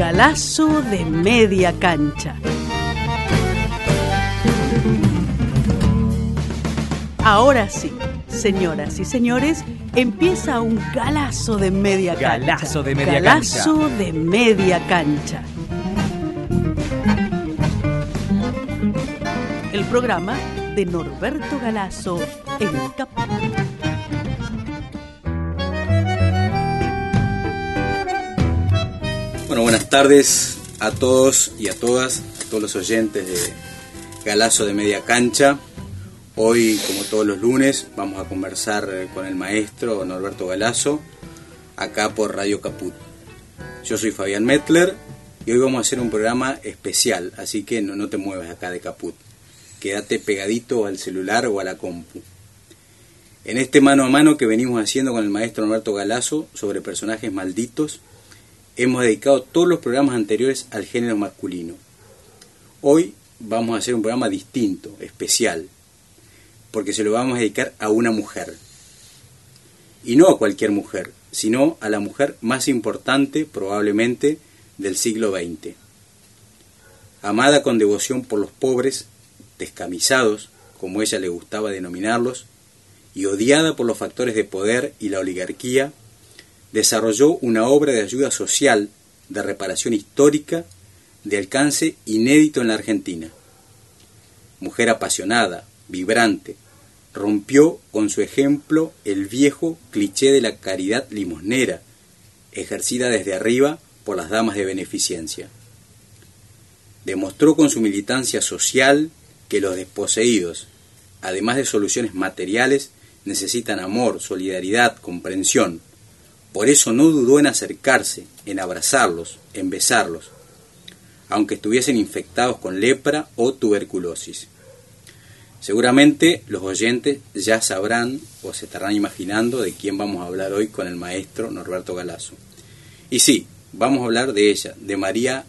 galazo de media cancha. Ahora sí, señoras y señores, empieza un galazo de media cancha. Galazo de media Galazo cancha. de media cancha. El programa de Norberto Galazo en Caput. Buenas tardes a todos y a todas, a todos los oyentes de Galazo de Media Cancha. Hoy, como todos los lunes, vamos a conversar eh, con el maestro Norberto Galazo, acá por Radio Caput. Yo soy Fabián Metler y hoy vamos a hacer un programa especial, así que no, no te muevas acá de Caput. Quédate pegadito al celular o a la compu. En este mano a mano que venimos haciendo con el maestro Norberto Galazo sobre personajes malditos, hemos dedicado todos los programas anteriores al género masculino. Hoy vamos a hacer un programa distinto, especial, porque se lo vamos a dedicar a una mujer. Y no a cualquier mujer, sino a la mujer más importante probablemente del siglo XX. Amada con devoción por los pobres, descamisados, como ella le gustaba denominarlos, y odiada por los factores de poder y la oligarquía, desarrolló una obra de ayuda social, de reparación histórica, de alcance inédito en la Argentina. Mujer apasionada, vibrante, rompió con su ejemplo el viejo cliché de la caridad limosnera, ejercida desde arriba por las damas de beneficencia. Demostró con su militancia social que los desposeídos, además de soluciones materiales, necesitan amor, solidaridad, comprensión, por eso no dudó en acercarse, en abrazarlos, en besarlos, aunque estuviesen infectados con lepra o tuberculosis. Seguramente los oyentes ya sabrán o se estarán imaginando de quién vamos a hablar hoy con el maestro Norberto Galazo. Y sí, vamos a hablar de ella, de María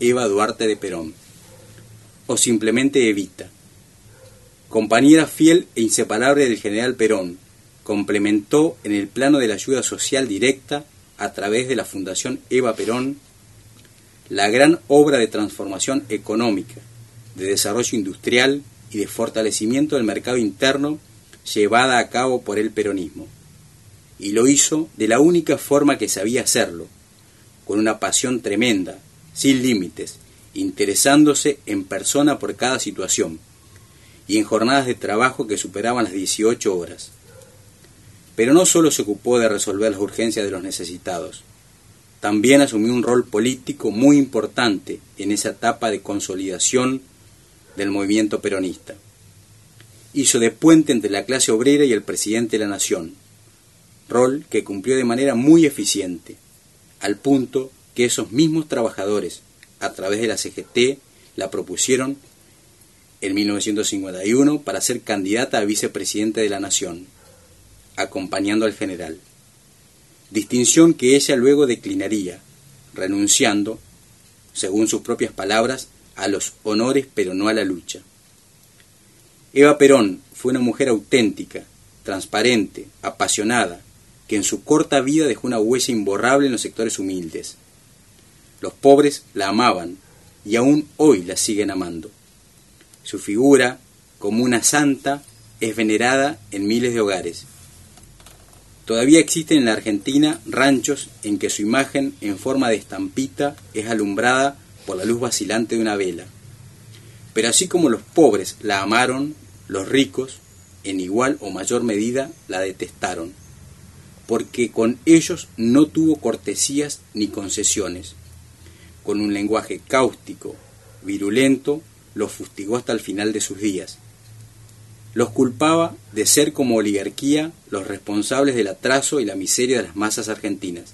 Eva Duarte de Perón, o simplemente Evita, compañera fiel e inseparable del general Perón, complementó en el plano de la ayuda social directa a través de la Fundación Eva Perón la gran obra de transformación económica, de desarrollo industrial y de fortalecimiento del mercado interno llevada a cabo por el peronismo. Y lo hizo de la única forma que sabía hacerlo, con una pasión tremenda, sin límites, interesándose en persona por cada situación, y en jornadas de trabajo que superaban las 18 horas. Pero no solo se ocupó de resolver las urgencias de los necesitados, también asumió un rol político muy importante en esa etapa de consolidación del movimiento peronista. Hizo de puente entre la clase obrera y el presidente de la nación, rol que cumplió de manera muy eficiente, al punto que esos mismos trabajadores, a través de la CGT, la propusieron en 1951 para ser candidata a vicepresidente de la nación acompañando al general. Distinción que ella luego declinaría, renunciando, según sus propias palabras, a los honores pero no a la lucha. Eva Perón fue una mujer auténtica, transparente, apasionada, que en su corta vida dejó una huella imborrable en los sectores humildes. Los pobres la amaban y aún hoy la siguen amando. Su figura, como una santa, es venerada en miles de hogares Todavía existen en la Argentina ranchos en que su imagen en forma de estampita es alumbrada por la luz vacilante de una vela. Pero así como los pobres la amaron, los ricos, en igual o mayor medida, la detestaron, porque con ellos no tuvo cortesías ni concesiones. Con un lenguaje cáustico, virulento, los fustigó hasta el final de sus días los culpaba de ser como oligarquía los responsables del atraso y la miseria de las masas argentinas.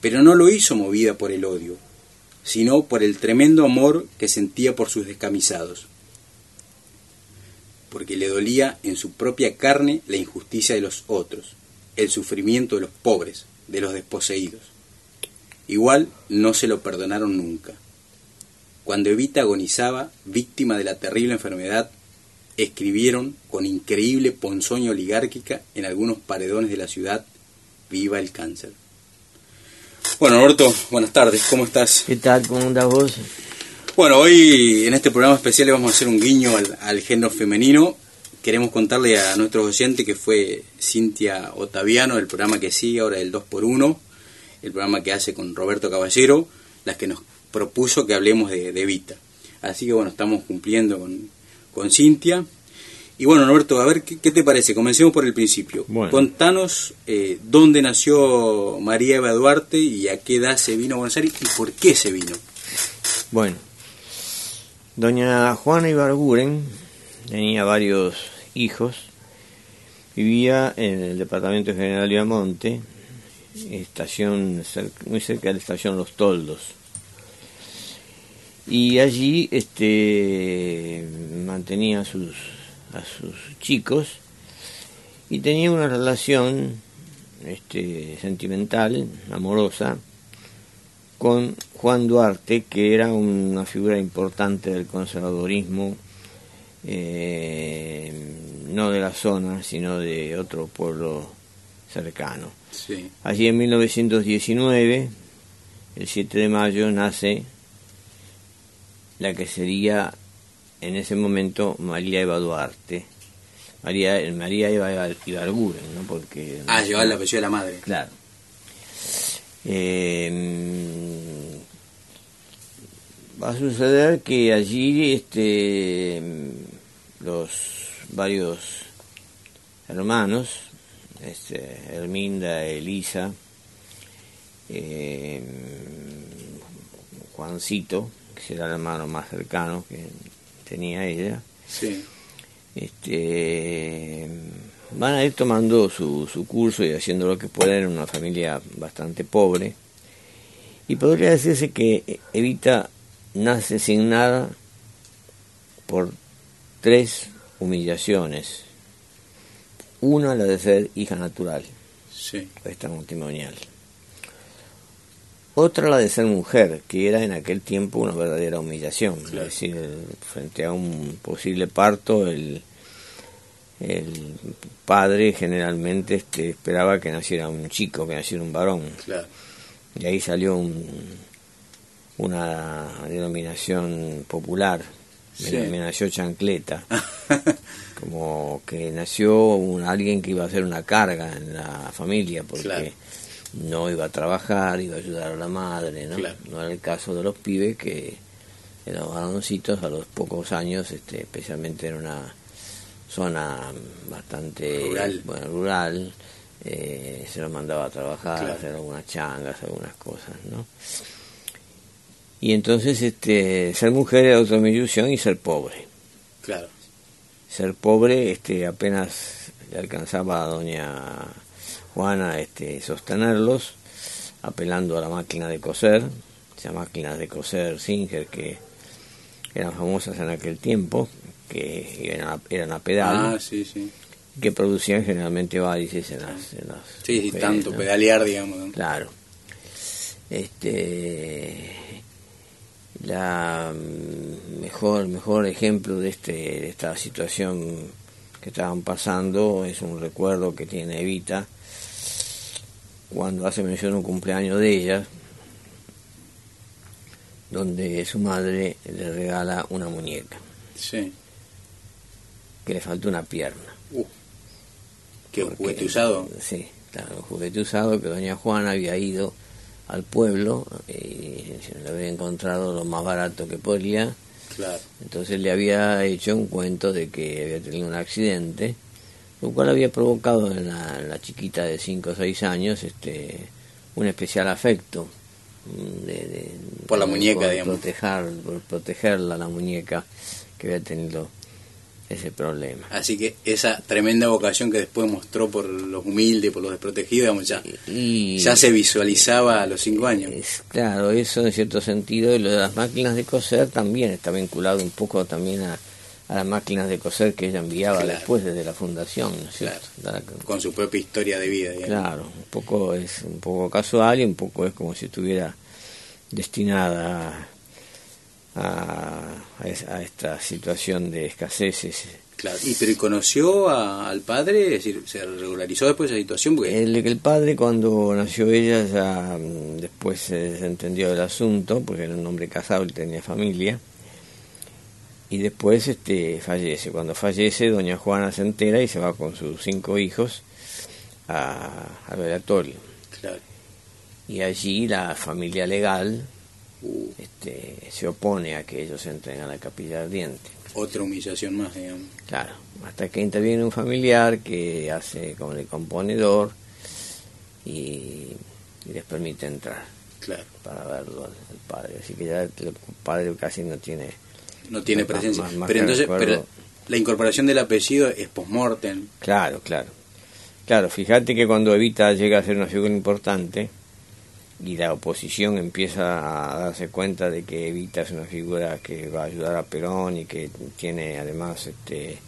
Pero no lo hizo movida por el odio, sino por el tremendo amor que sentía por sus descamisados, porque le dolía en su propia carne la injusticia de los otros, el sufrimiento de los pobres, de los desposeídos. Igual no se lo perdonaron nunca. Cuando Evita agonizaba, víctima de la terrible enfermedad, escribieron con increíble ponzoña oligárquica en algunos paredones de la ciudad, viva el cáncer. Bueno, Norberto, buenas tardes, ¿cómo estás? ¿Qué tal? ¿Cómo andas vos? Bueno, hoy en este programa especial le vamos a hacer un guiño al, género femenino. Queremos contarle a nuestros oyentes que fue Cintia Otaviano, el programa que sigue ahora el 2x1, el programa que hace con Roberto Caballero, las que nos propuso que hablemos de, de Vita. Así que bueno, estamos cumpliendo con, con Cintia y bueno, Norberto, a ver, ¿qué, te parece? Comencemos por el principio. Contanos eh, dónde nació María Eva Duarte y a qué edad se vino a Buenos Aires y por qué se vino. Bueno, doña Juana Ibarguren tenía varios hijos, vivía en el departamento general de Amonte, estación muy cerca de la estación Los Toldos. Y allí este, mantenía sus a sus chicos y tenía una relación este, sentimental, amorosa, con Juan Duarte, que era una figura importante del conservadorismo, eh, no de la zona, sino de otro pueblo cercano. Allí en 1919, el 7 de mayo, nace la que sería en ese momento María Eva Duarte. María, María Eva Ibarguren, ¿no? Porque, ah, llevaba el apellido de la madre. Claro. Eh, va a suceder que allí este, los varios hermanos, este, Herminda, Elisa, eh, Juancito, que será el hermano más cercano, que tenía ella, este, van a ir tomando su, su curso y haciendo lo que pueden en una familia bastante pobre. Y podría decirse que Evita nace sin nada por tres humillaciones. Una, la de ser hija natural, sí. esta matrimonial. Otra la de ser mujer, que era en aquel tiempo una verdadera humillación. Es decir, frente a un posible parto, el, el padre generalmente este, esperaba que naciera un chico, que naciera un varón. Y ahí salió un, una denominación popular, me, nació chancleta, como que nació un, alguien que iba a ser una carga en la familia, porque no iba a trabajar, iba a ayudar a la madre, ¿no? No era el caso de los pibes que eran varoncitos a los pocos años, este, especialmente en una zona bastante rural, bueno, rural eh, se los mandaba a trabajar, hacer algunas changas, algunas cosas, ¿no? Y entonces este, ser mujer era otra y ser pobre. Claro. Ser pobre este, apenas le alcanzaba a doña Juana este, sostenerlos, apelando a la máquina de coser, esas máquinas de coser Singer que eran famosas en aquel tiempo, que eran a, pedal, ah, que producían generalmente varices en las... sí, tanto pedalear, digamos. Claro. Este, la mejor mejor ejemplo de este de esta situación que estaban pasando es un recuerdo que tiene Evita cuando hace mención un cumpleaños de ella, donde su madre le regala una muñeca. Sí. Que le falta una pierna. Uh, ¿Qué juguete usado? Sí, claro, un juguete usado que doña Juana había ido al pueblo y le había encontrado lo más barato que podía. Claro. Entonces le había hecho un cuento de que había tenido un accidente lo cual había provocado en la, chiquita de 5 o 6 años este un especial afecto mm, de, por la muñeca, digamos. Proteger, por protegerla, la muñeca que había tenido ese problema. Así que esa tremenda vocación que después mostró por los humildes, por los desprotegidos, ya, ya se visualizaba a los 5 años. claro, eso en cierto sentido, y lo de las máquinas de coser también está vinculado un poco también a, a las máquinas de coser que ella enviaba después desde la fundación, con su propia historia de vida. Claro, un poco es un poco casual y un poco es como si estuviera destinada a, a esta situación de escaseces. Claro, y pero conoció al padre, es decir, se regularizó después esa situación porque el, el padre cuando nació ella ya mm, después se entendió del asunto porque era un hombre casado y tenía familia y después este fallece. Cuando fallece doña Juana se entera y se va con sus cinco hijos a, al velatorio. claro, Y allí la familia legal uh, este, se opone a que ellos entren a la capilla ardiente. otra humillación más, digamos. Claro, hasta que interviene un familiar que hace como el componedor y, y les permite entrar Claro, para verlo al padre. Así que ya el padre casi no tiene... no tiene presencia. más- más pero entonces, pero la incorporación del apellido es post-mortem. Claro, claro. Claro, fíjate que cuando Evita llega a ser una figura importante y la oposición empieza a darse cuenta de que Evita es una figura que va a ayudar a Perón y que tiene además este,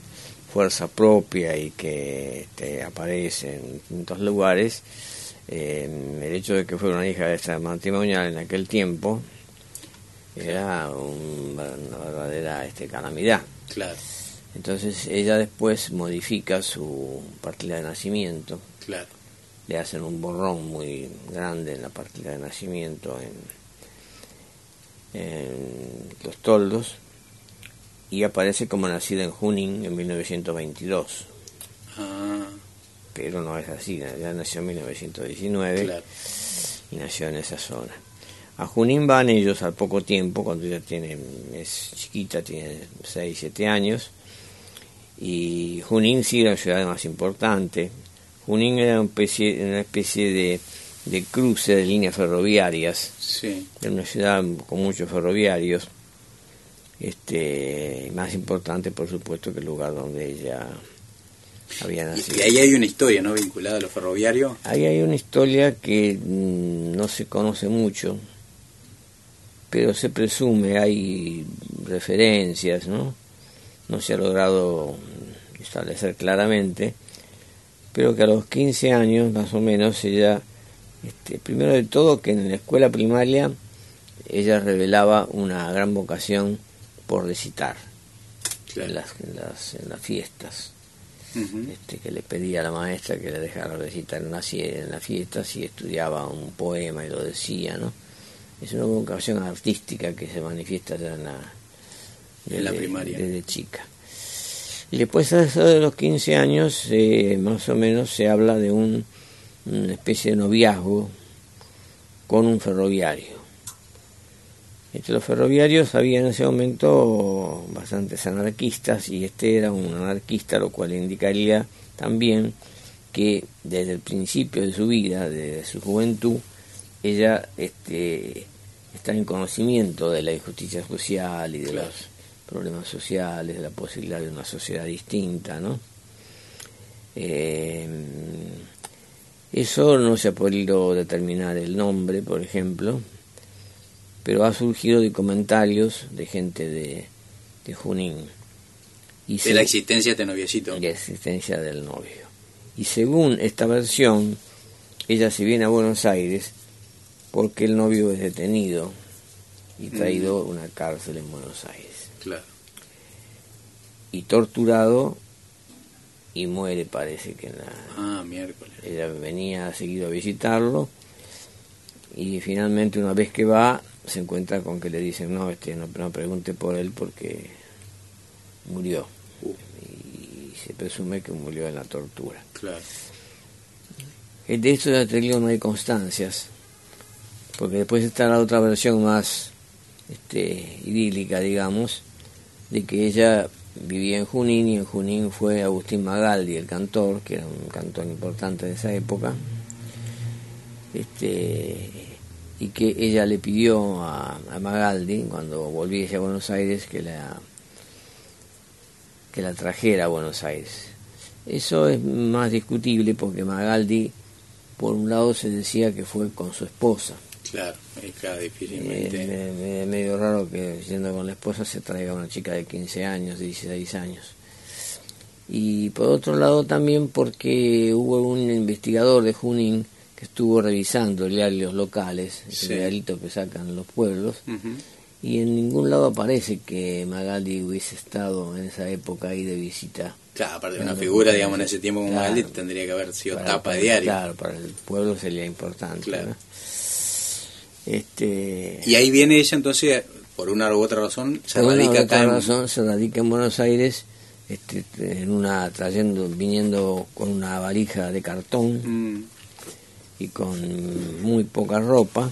fuerza propia y que este, aparece en distintos lugares, eh, el hecho de que fuera una hija de esta matrimonial en aquel tiempo era un- una verdadera este, calamidad. Claro, Entonces ella después modifica su partida de nacimiento, claro. le hacen un borrón muy grande en la partida de nacimiento en, en Los Toldos y aparece como nacida en Junín en 1922, Ah, pero no es así, ya nació en 1919 claro. y nació en esa zona. A Junín van ellos al poco tiempo, cuando ella tiene, es chiquita, tiene 6, 7 años, y Junín sí era la ciudad más importante. Junín era una especie, una especie de, de cruce de líneas ferroviarias, Sí, era una ciudad con muchos ferroviarios, este, más importante por supuesto que el lugar donde ella había nacido. y ahí hay una historia, ¿no? Vinculada a lo ferroviario. Ahí hay una historia que mm, no se conoce mucho, pero se presume, hay referencias, ¿no? No se ha logrado establecer claramente, pero que a los 15 años más o menos ella, este, primero de todo que en la escuela primaria ella revelaba una gran vocación por recitar en, las, en, las, en las fiestas este, que le pedía a la maestra que le dejara recitar en la, cie- en la fiesta si estudiaba un poema y lo decía, ¿no? Es una vocación artística que se manifiesta ya en la, En la primaria. desde chica. Y después a eso de los 15 años, eh, más o menos, se habla de un, una especie de noviazgo con un ferroviario. Entre los ferroviarios había en ese momento bastantes anarquistas y este era un anarquista, lo cual indicaría también que desde el principio de su vida, desde su juventud, ella este, está en conocimiento de la injusticia social y de Claro. los problemas sociales, de la posibilidad de una sociedad distinta, ¿no? Eh, eso no se ha podido determinar el nombre, por ejemplo, pero ha surgido de comentarios de gente de, de Junín. Y De se- la existencia de este noviecito. la existencia del novio. Y según esta versión, ella se viene a Buenos Aires porque el novio es detenido y traído a una cárcel en Buenos Aires. Claro. Y torturado y muere, parece que en la, Ah, miércoles. ella venía seguido a visitarlo y finalmente una vez que va se encuentra con que le dicen no este no, no pregunte por él porque murió Uh. y se presume que murió en la tortura Claro. De esto digo no hay constancias porque después está la otra versión más este, idílica digamos de que ella vivía en Junín y en Junín fue Agustín Magaldi el cantor que era un cantor importante de esa época este y que ella le pidió a, a Magaldi cuando volviese a Buenos Aires que la que la trajera a Buenos Aires. Eso es más discutible porque Magaldi por un lado se decía que fue con su esposa Claro. Es claro, eh, difícilmente. me- me- medio raro que yendo con la esposa se traiga una chica de 15 años, 16 años. Y por otro lado también porque hubo un investigador de Junín que estuvo revisando diarios locales, Sí. el diarito que sacan los pueblos, y en ningún lado aparece que Magaldi hubiese estado en esa época ahí de visita. Claro, aparte de una figura, digamos, en ese tiempo como Magaldi tendría que haber sido tapa de diario. Claro, para el pueblo sería importante. Este, y ahí viene ella entonces, por una u otra razón, se radica acá en... razón, se radica en Buenos Aires, este, en una trayendo, viniendo con una valija de cartón mm. y con muy poca ropa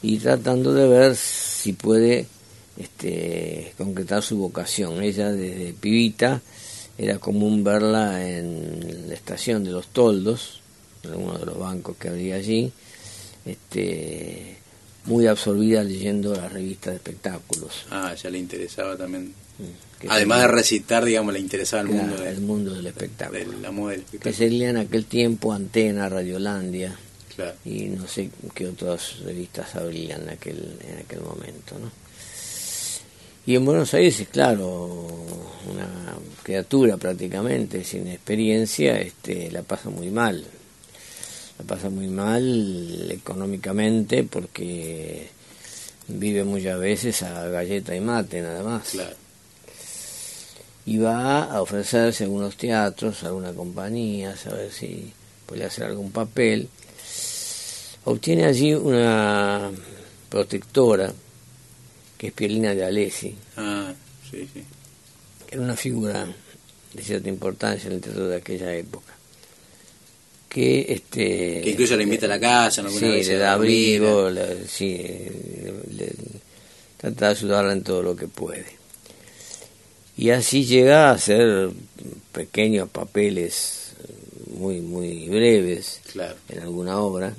y tratando de ver si puede este, concretar su vocación. Ella desde pibita era común verla en la estación de los toldos, en uno de los bancos que había allí, este, muy absorbida leyendo las revistas de espectáculos. Ah, ya le interesaba también. Mm, Además de recitar, digamos, le interesaba el mundo, del, mundo del espectáculo. moda del espectáculo. Que sería en aquel tiempo Antena, Radiolandia y no sé qué otras revistas habrían en aquel, en aquel momento, ¿no? Y en Buenos Aires, claro, una criatura prácticamente sin experiencia, este, la pasa muy mal. La pasa muy mal económicamente porque vive muchas veces a galleta y mate nada más. Y va a ofrecerse a algunos teatros, a alguna compañía, a ver si puede hacer algún papel obtiene allí una protectora que es Pielina de Alessi. Ah, sí, sí. Que era una figura de cierta importancia en el teatro de aquella época. Que, este, que incluso le invita a la casa, ¿no? sí, le da abrigo, sí, le, trata de ayudarla en todo lo que puede. Y así llega a hacer pequeños papeles muy muy breves en alguna obra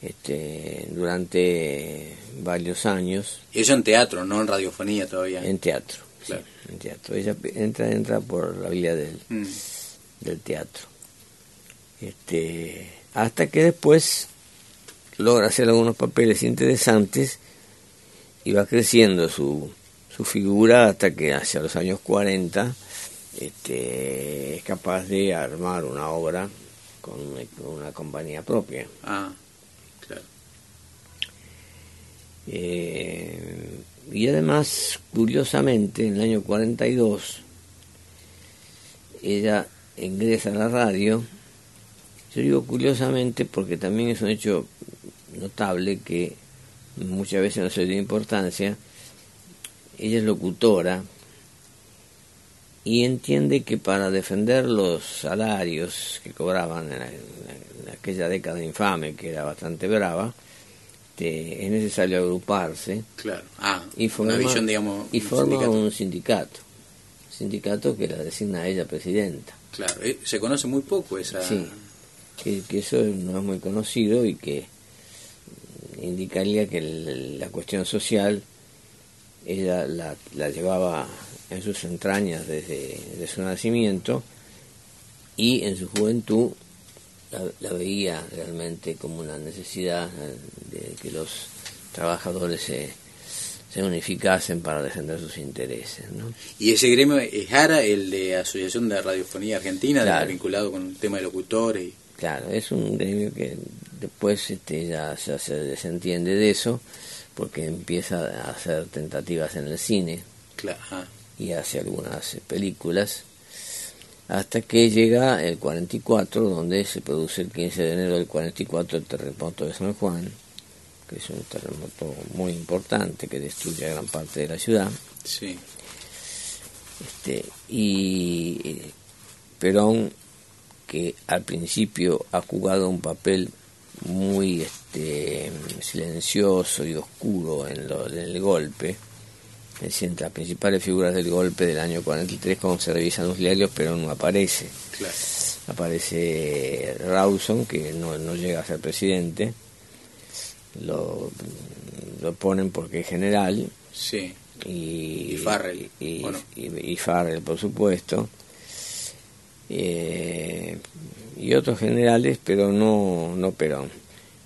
este, durante varios años. Y eso en teatro, no en radiofonía todavía. En teatro, en teatro. Ella entra, entra por la vía del, mm. del teatro. Este, hasta que después logra hacer algunos papeles interesantes y va creciendo su, su figura hasta que hacia los años 40 este, es capaz de armar una obra con una, compañía propia. Ah. Eh, y además, curiosamente, en el año 42, ella ingresa a la radio. Yo digo curiosamente porque también es un hecho notable que muchas veces no se le dio importancia. Ella es locutora y entiende que para defender los salarios que cobraban en aquella década infame, que era bastante brava, este, es necesario agruparse claro. ah, y forma, digamos, y forma un sindicato sindicato que la designa ella presidenta claro eh, se conoce muy poco esa sí que, eso no es muy conocido y que indicaría que la cuestión social ella la, la llevaba en sus entrañas desde, desde su nacimiento y en su juventud la, veía realmente como una necesidad de que los trabajadores se, se unificasen para defender sus intereses. ¿no? ¿Y ese gremio es ARA, el de Asociación de Radiofonía Argentina, vinculado con el tema de locutores? Claro, es un gremio que después este, ya se, se desentiende de eso, porque empieza a hacer tentativas en el cine y hace algunas películas hasta que llega el 44, donde se produce el 15 de enero del 44 el terremoto de San Juan, que es un terremoto muy importante que destruye gran parte de la ciudad. Sí. Este, y Perón, que al principio ha jugado un papel muy este, silencioso y oscuro en, lo, en el golpe, es entre las principales figuras del golpe del año 43, como se revisan los diarios, pero no aparece. Aparece Rawson, que no, no, llega a ser presidente. Lo, lo ponen porque es general. Sí. Y, y Farrell. Y, Farrell, por supuesto. Eh, y otros generales, pero no, no Perón.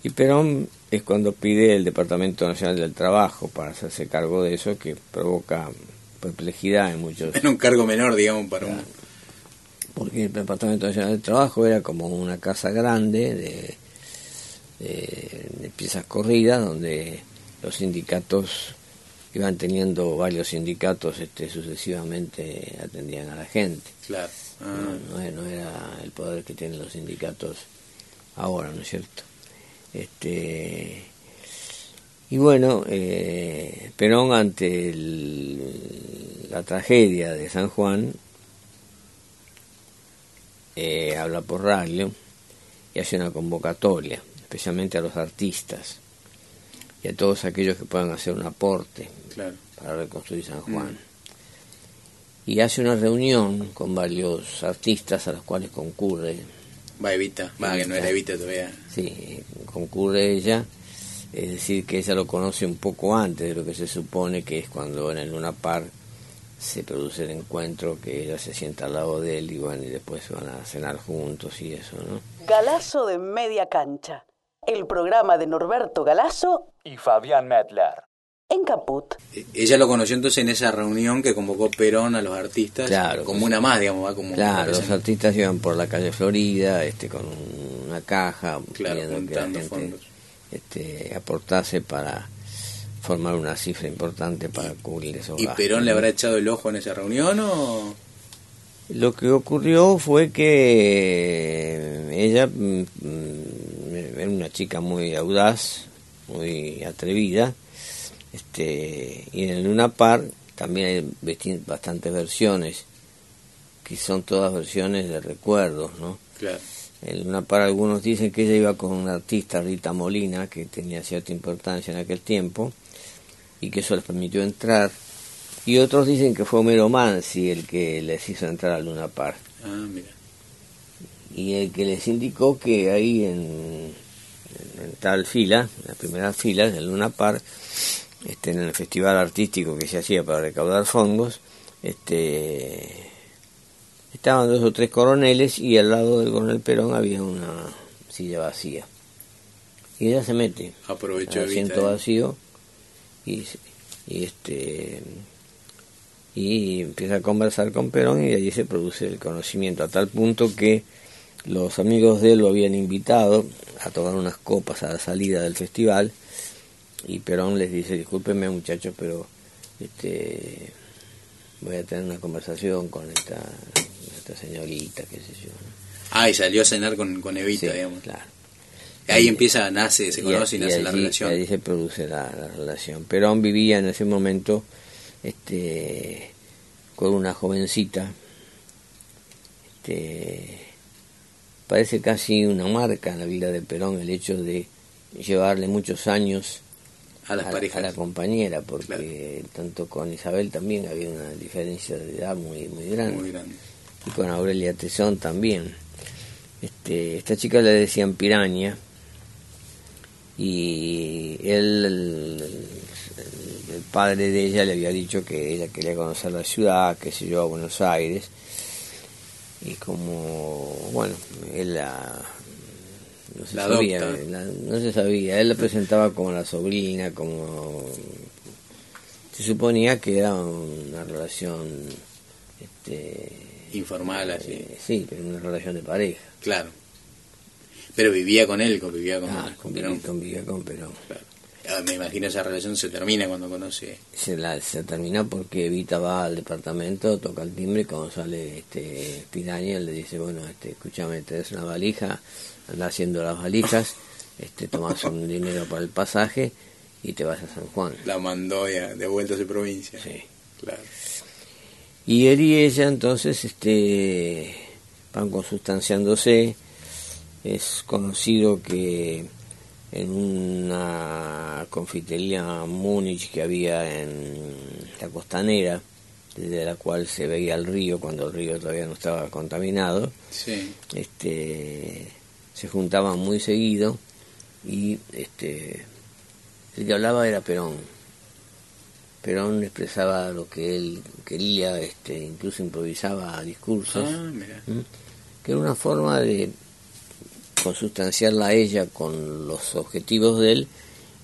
Y Perón es cuando pide el Departamento Nacional del Trabajo para hacerse cargo de eso, que provoca perplejidad en muchos. En un cargo menor, digamos, para un. Porque el Departamento Nacional del Trabajo era como una casa grande de, de, piezas corridas donde los sindicatos iban teniendo varios sindicatos este, sucesivamente atendían a la gente. Claro. No, no, era el poder que tienen los sindicatos ahora, ¿no es cierto? Este, y bueno, eh, Perón ante la tragedia de San Juan eh, habla por radio y hace una convocatoria, especialmente a los artistas y a todos aquellos que puedan hacer un aporte para reconstruir San Juan. Mm y hace una reunión con varios artistas a los cuales concurre. Va Evita, va que no era Evita todavía. Sí, concurre ella, es decir, que ella lo conoce un poco antes de lo que se supone que es cuando en el Luna Park se produce el encuentro, que ella se sienta al lado de él y bueno, y después van a cenar juntos y eso, ¿no? Galazo de Media Cancha, el programa de Norberto Galazo y Fabián Medler en Caput. Ella lo conoció entonces en esa reunión que convocó Perón a los artistas, claro, como una más, digamos, ¿va? como Claro, los artistas iban por la calle Florida, este, con una caja, pidiendo que la gente este, aportase para formar una cifra importante para cubrir esos ¿Y Perón le habrá echado el ojo en esa reunión o...? Lo que ocurrió fue que ella mm, mm, era una chica muy audaz, muy atrevida, este, y en el Luna Park también hay bastantes versiones, que son todas versiones de recuerdos, ¿no? Claro. En Luna Park algunos dicen que ella iba con una artista, Rita Molina, que tenía cierta importancia en aquel tiempo, y que eso les permitió entrar. Y otros dicen que fue Homero Mansi el que les hizo entrar al Luna Park. Ah, mira. Y el que les indicó que ahí en, en, tal fila, en la primera fila del Luna Park, este, en el festival artístico que se hacía para recaudar fondos, este, estaban dos o tres coroneles y al lado del coronel Perón había una silla vacía. Y ella se mete Aprovechó al asiento vacío y, y este y empieza a conversar con Perón y allí se produce el conocimiento a tal punto que los amigos de él lo habían invitado a tomar unas copas a la salida del festival y Perón les dice, discúlpenme muchachos, pero este voy a tener una conversación con esta, esta señorita, qué sé yo. Ah, y salió a cenar con, con Evita, digamos. Claro. Ahí empieza, nace, se conoce y, nace la relación. ahí se produce la, relación. Perón vivía en ese momento este, con una jovencita, este, parece casi una marca en la vida de Perón el hecho de llevarle muchos años a las parejas. la compañera, porque tanto con Isabel también había una diferencia de edad muy, muy grande. Y con Aurelia Tesón también. Este, esta chica le decían piraña y él, el, padre de ella le había dicho que ella quería conocer la ciudad, que se yo, a Buenos Aires. Y como, bueno, él la no se sabía, no se sabía, él la presentaba como la sobrina, como se suponía que era una relación este, informal así. Eh, sí, pero una relación de pareja. Claro. Pero vivía con él, convivía con, ah, con Perón. Convivía con Perón. Ah, me imagino esa relación se termina cuando conoce. Se, la, se termina porque Evita va al departamento, toca el timbre, cuando sale este Piraña le dice, bueno, este, escúchame, te des una valija, anda haciendo las valijas, este, tomas un dinero para el pasaje y te vas a San Juan. La mandó ya de vuelta a su provincia. Sí. Claro. Y él y ella entonces este, van consustanciándose. Es conocido que en una confitería Múnich que había en la costanera, desde la cual se veía el río cuando el río todavía no estaba contaminado, sí. este, se juntaban muy seguido y este, el que hablaba era Perón. Perón expresaba lo que él quería, este, incluso improvisaba discursos, ah, que era una forma de consustanciarla a ella con los objetivos de él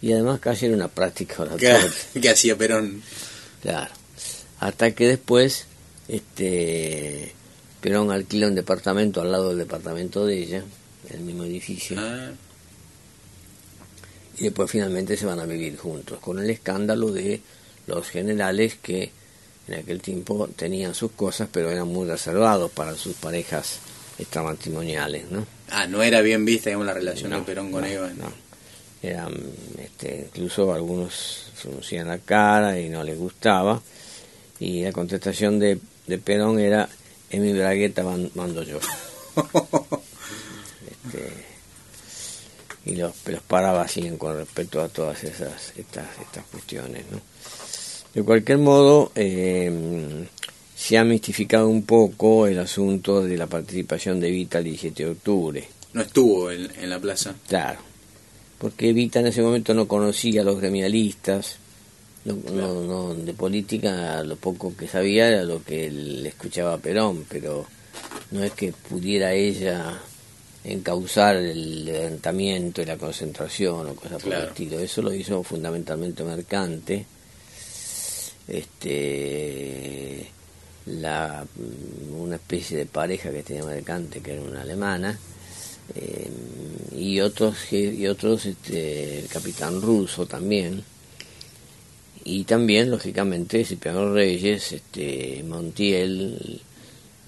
y además casi era una práctica oratoria. que hacía Perón. Claro. Hasta que después este Perón alquila un departamento al lado del departamento de ella el mismo edificio. Ah. y después finalmente se van a vivir juntos, con el escándalo de los generales que en aquel tiempo tenían sus cosas, pero eran muy reservados para sus parejas extramatrimoniales, ¿no? Ah, no era bien vista, digamos, la relación de Perón con Eva. No, eran, este, incluso algunos se conocían la cara y no les gustaba, y la contestación de, de Perón era, en mi bragueta mando yo. este, y los, los paraba así con respecto a todas esas estas, estas cuestiones, ¿no? De cualquier modo, eh, se ha mistificado un poco el asunto de la participación de Evita el 17 de octubre. No estuvo en, en la plaza. Claro, porque Evita en ese momento no conocía a los gremialistas, no, no, de política lo poco que sabía era lo que le escuchaba a Perón, pero no es que pudiera ella encauzar el levantamiento y la concentración o cosas por el estilo. Eso lo hizo fundamentalmente Mercante este la una especie de pareja que tenía Mercante que era una alemana eh, y otros y otros este el capitán ruso también. Y también lógicamente Cipriano Reyes este Montiel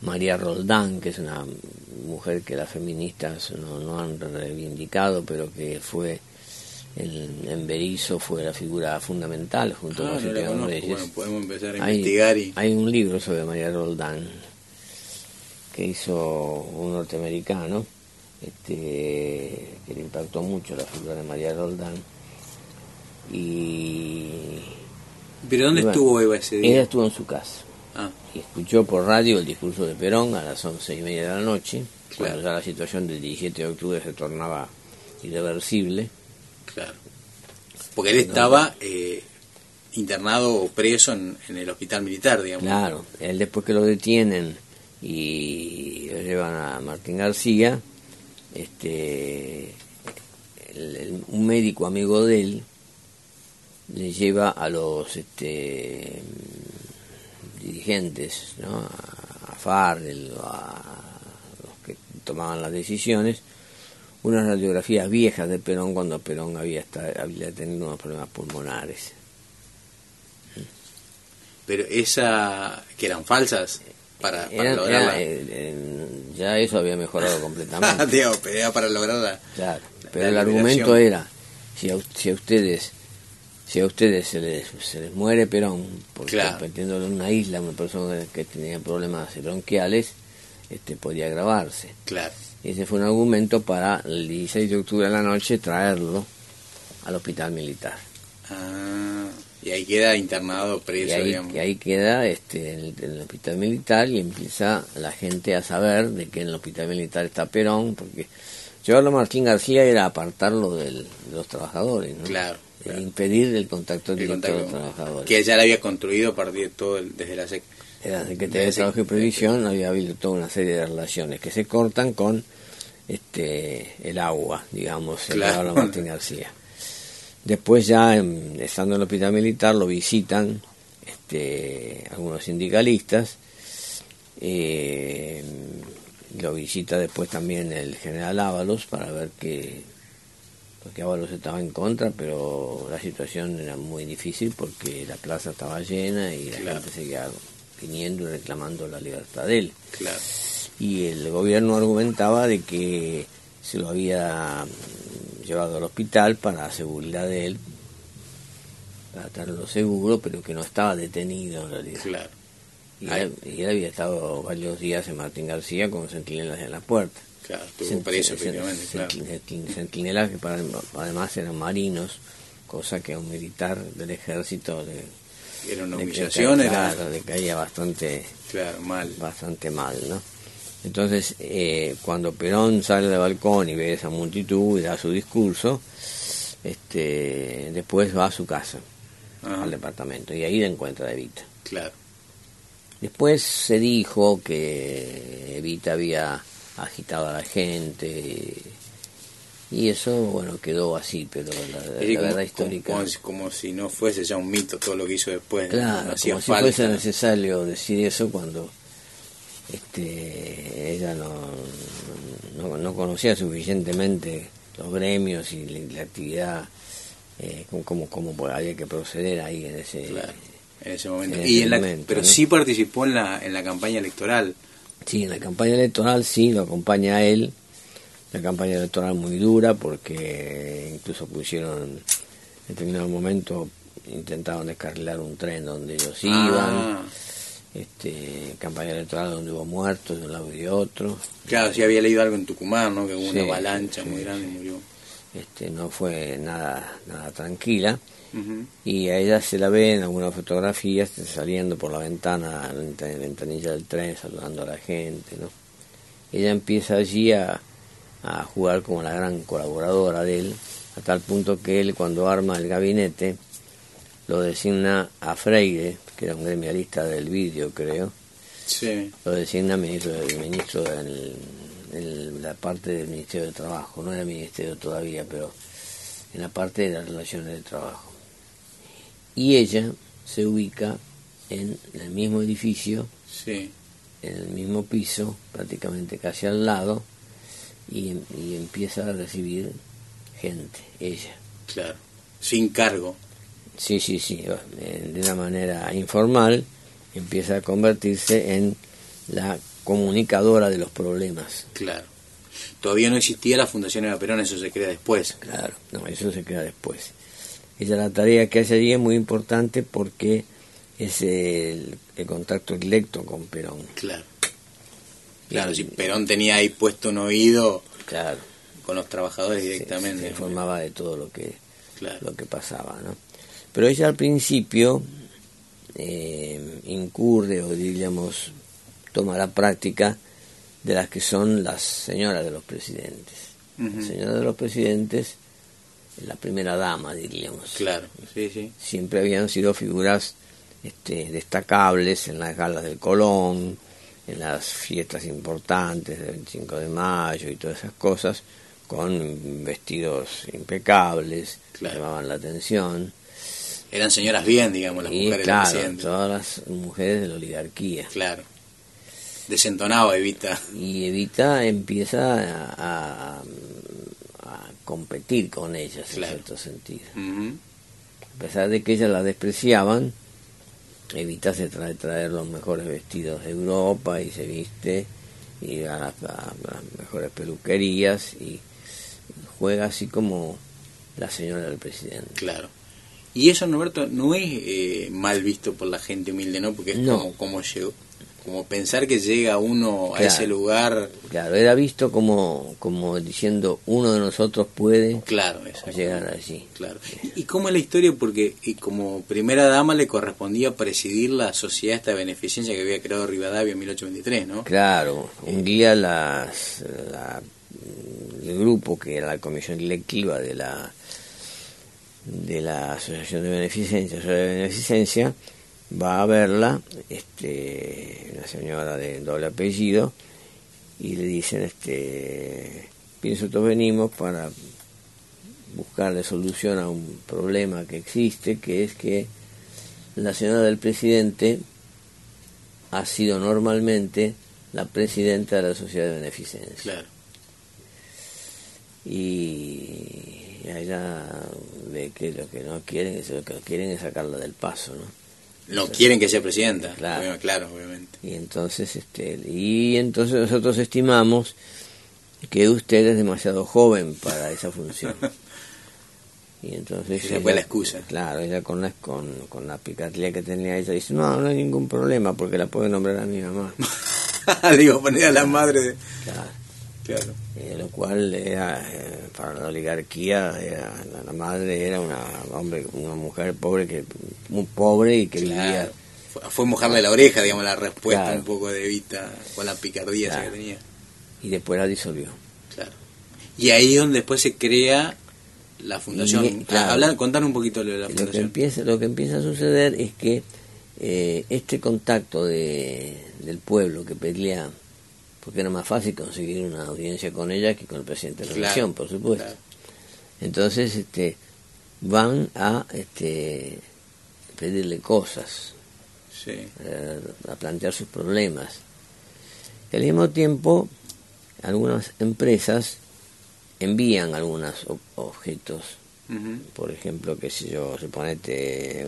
María Roldán que es una mujer que las feministas no, no han reivindicado pero que fue el, en Berizo fue la figura fundamental junto ah, con Reyes. Bueno, podemos empezar a investigar. Hay, hay un libro sobre María Roldán que hizo un norteamericano este, que le impactó mucho la figura de María Roldán. Y. ¿Pero dónde estuvo Eva ese día? Ella estuvo en su casa. Ah. Y escuchó por radio el discurso de Perón a las once y media de la noche, cuando ya la situación del 17 de octubre se tornaba irreversible Claro. Porque él estaba eh, internado o preso en, el hospital militar, digamos. Claro, él después que lo detienen y lo llevan a Martín García, este, un médico amigo de él le lleva a los este, dirigentes, ¿no? a FAR, a los que tomaban las decisiones, unas radiografías viejas de Perón cuando Perón había, había tenido unos problemas pulmonares. Pero esa, que eran falsas, para, para lograrla. Eh, ya eso había mejorado completamente. era para lograrla. Claro, pero el argumento era, si a, si a ustedes si a ustedes se les, se les muere Perón, porque claro. en una isla una persona que tenía problemas bronquiales, este podía agravarse. Claro. Ese fue un argumento para el 16 de octubre de la noche traerlo al hospital militar. Ah, y ahí queda internado preso, y ahí, digamos. Y ahí queda este, en el, hospital militar y empieza la gente a saber de que en el hospital militar está Perón, porque llevarlo a Martín García era apartarlo del, de los trabajadores, ¿no? Claro. impedir el contacto directo de los trabajadores. Que ya la había construido a partir de todo desde la SEC de que de Trabajo y Previsión había habido toda una serie de relaciones que se cortan con este el agua, digamos, el claro. Martín García. Después ya, estando en el hospital militar, lo visitan este, algunos sindicalistas, eh, lo visita después también el general Ábalos para ver que, porque Ábalos estaba en contra, pero la situación era muy difícil porque la plaza estaba llena y la gente seguía viniendo y reclamando la libertad de él. Claro. Y el gobierno argumentaba de que se lo había llevado al hospital para la seguridad de él, para tenerlo seguro, pero que no estaba detenido en realidad. Claro. Y, él, había estado varios días en Martín García con centinelas en la puerta. Claro, estuvo preso, efectivamente, claro. Centinelas que para, además eran marinos, cosa que a un militar del ejército le era una humillación, era... Claro, le caía bastante, claro, mal. bastante mal, ¿no? Entonces, eh, cuando Perón sale del balcón y ve esa multitud y da su discurso, este, después va a su casa, al departamento, y ahí le encuentra a Evita. Claro. Después se dijo que Evita había agitado a la gente, y eso, bueno, quedó así, pero la, verdad histórica... Como, si no fuese ya un mito todo lo que hizo después. Claro, como si fuese necesario decir eso cuando este ella no, no, no conocía suficientemente los gremios y la, actividad eh, cómo, cómo, había que proceder ahí en ese, en ese momento. y en pero sí participó en la, en la campaña electoral. Sí, en la campaña electoral sí, lo acompaña a él. La campaña electoral muy dura porque incluso pusieron en determinado momento intentaron descarrilar un tren donde ellos ah. iban. Este, campaña electoral donde hubo muertos de un lado y de otro. Claro, sí había leído algo en Tucumán, ¿no? Que hubo una avalancha muy grande y murió. Este, no fue nada, nada tranquila. Y a ella se la ve en algunas fotografías saliendo por la ventana, la ventanilla del tren, saludando a la gente. ¿no? Ella empieza allí a, a jugar como la gran colaboradora de él, a tal punto que él cuando arma el gabinete lo designa a Freire, que era un gremialista del vídeo, creo. Lo designa ministro, ministro en la parte del Ministerio de Trabajo, no era ministerio todavía, pero en la parte de las relaciones de trabajo. Y ella se ubica en el mismo edificio, en el mismo piso, prácticamente casi al lado, y, y empieza a recibir gente, ella. Claro, sin cargo. Sí, sí, sí, de una manera informal empieza a convertirse en la comunicadora de los problemas. Claro. Todavía no existía la Fundación Eva Perón, eso se crea después. Claro, no, eso se crea después. Ella la tarea que hace allí es muy importante porque es el, contacto directo con Perón. Claro. Claro, si Perón tenía ahí puesto un oído claro. con los trabajadores directamente. Se, informaba de todo lo que, lo que pasaba, ¿no? Pero ella al principio eh, incurre o diríamos toma la práctica de las que son las señoras de los presidentes. Las señoras de los presidentes, la primera dama diríamos. Claro, sí, sí. Siempre habían sido figuras este, destacables en las galas del Colón, en las fiestas importantes del 25 de mayo y todas esas cosas, con vestidos impecables, que llamaban la atención eran señoras bien, digamos, las mujeres claro, todas las mujeres de la oligarquía. Claro. Desentonaba Evita. Y Evita empieza a, a, competir con ellas en cierto sentido. A pesar de que ellas la despreciaban, Evita se trae traer los mejores vestidos de Europa y se viste y a las mejores peluquerías y juega así como la señora del presidente. Claro. Y eso, Norberto, no es eh, mal visto por la gente humilde, ¿no? Porque es como, como, como pensar que llega uno a ese lugar. Claro, era visto como, como diciendo uno de nosotros puede claro, llegar allí. Claro. ¿Y cómo es la historia? Porque y como primera dama le correspondía presidir la sociedad esta beneficencia que había creado Rivadavia en 1823, ¿no? Claro, un día las, el grupo que era la comisión electiva de la de la Asociación de Beneficencia, de Beneficencia, va a verla, este, una señora de doble apellido, y le dicen, este, pienso que venimos para buscarle solución a un problema que existe, que es que la señora del presidente ha sido normalmente la presidenta de la Sociedad de Beneficencia. Claro. Y ella ve que lo que no quieren es lo que quieren es sacarla del paso no no quieren que sea presidenta claro. claro obviamente. Y entonces este y entonces nosotros estimamos que usted es demasiado joven para esa función. Y entonces esa fue la excusa. Claro ella con la con, con la picardía que tenía ella dice no no hay ningún problema porque la puede nombrar a mi mamá digo poner a la madre de... claro eh, lo cual era, eh, para la oligarquía, la, madre era una hombre una mujer pobre, que muy pobre y que vivía... Fue, mojarle la oreja, digamos, la respuesta un poco de Evita con la picardía que tenía. Y después la disolvió. Claro. Y ahí es donde después se crea la fundación. hablar, contar un poquito de la fundación. Lo que empieza, lo que empieza a suceder es que eh, este contacto de, del pueblo que pelea porque era más fácil conseguir una audiencia con ella que con el presidente de la nación, por supuesto. Entonces, este, van a este, pedirle cosas, eh, a plantear sus problemas. Y al mismo tiempo, algunas empresas envían algunos objetos Por ejemplo, qué sé yo, suponete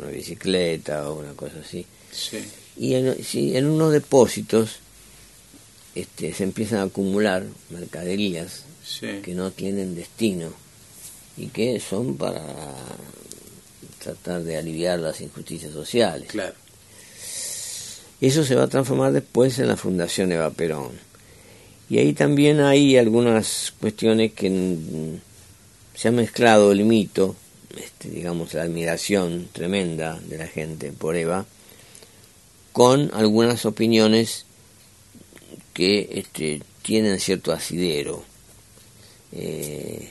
una bicicleta o una cosa así. Y en, si en unos depósitos este, se empiezan a acumular mercaderías que no tienen destino y que son para tratar de aliviar las injusticias sociales. Claro. Eso se va a transformar después en la Fundación Eva Perón. Y ahí también hay algunas cuestiones que se ha mezclado el mito, este, digamos la admiración tremenda de la gente por Eva, con algunas opiniones que este, tienen cierto asidero. Eh,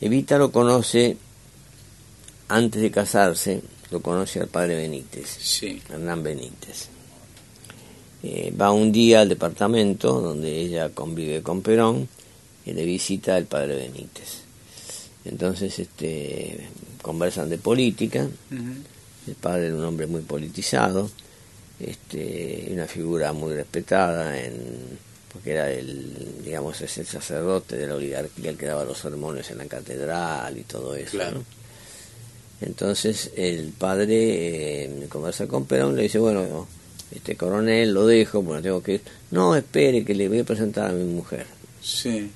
Evita lo conoce antes de casarse, lo conoce al padre Benítez, sí. Hernán Benítez. Eh, va un día al departamento donde ella convive con Perón y le visita al padre Benítez. Entonces este, conversan de política, el padre era un hombre muy politizado, este, una figura muy respetada en porque era el, digamos, es el sacerdote de la oligarquía el que daba los sermones en la catedral y todo eso. Entonces el padre eh, conversa con Perón, le dice, bueno, este coronel lo dejo, bueno, tengo que ir. No, espere, que le voy a presentar a mi mujer. Sí.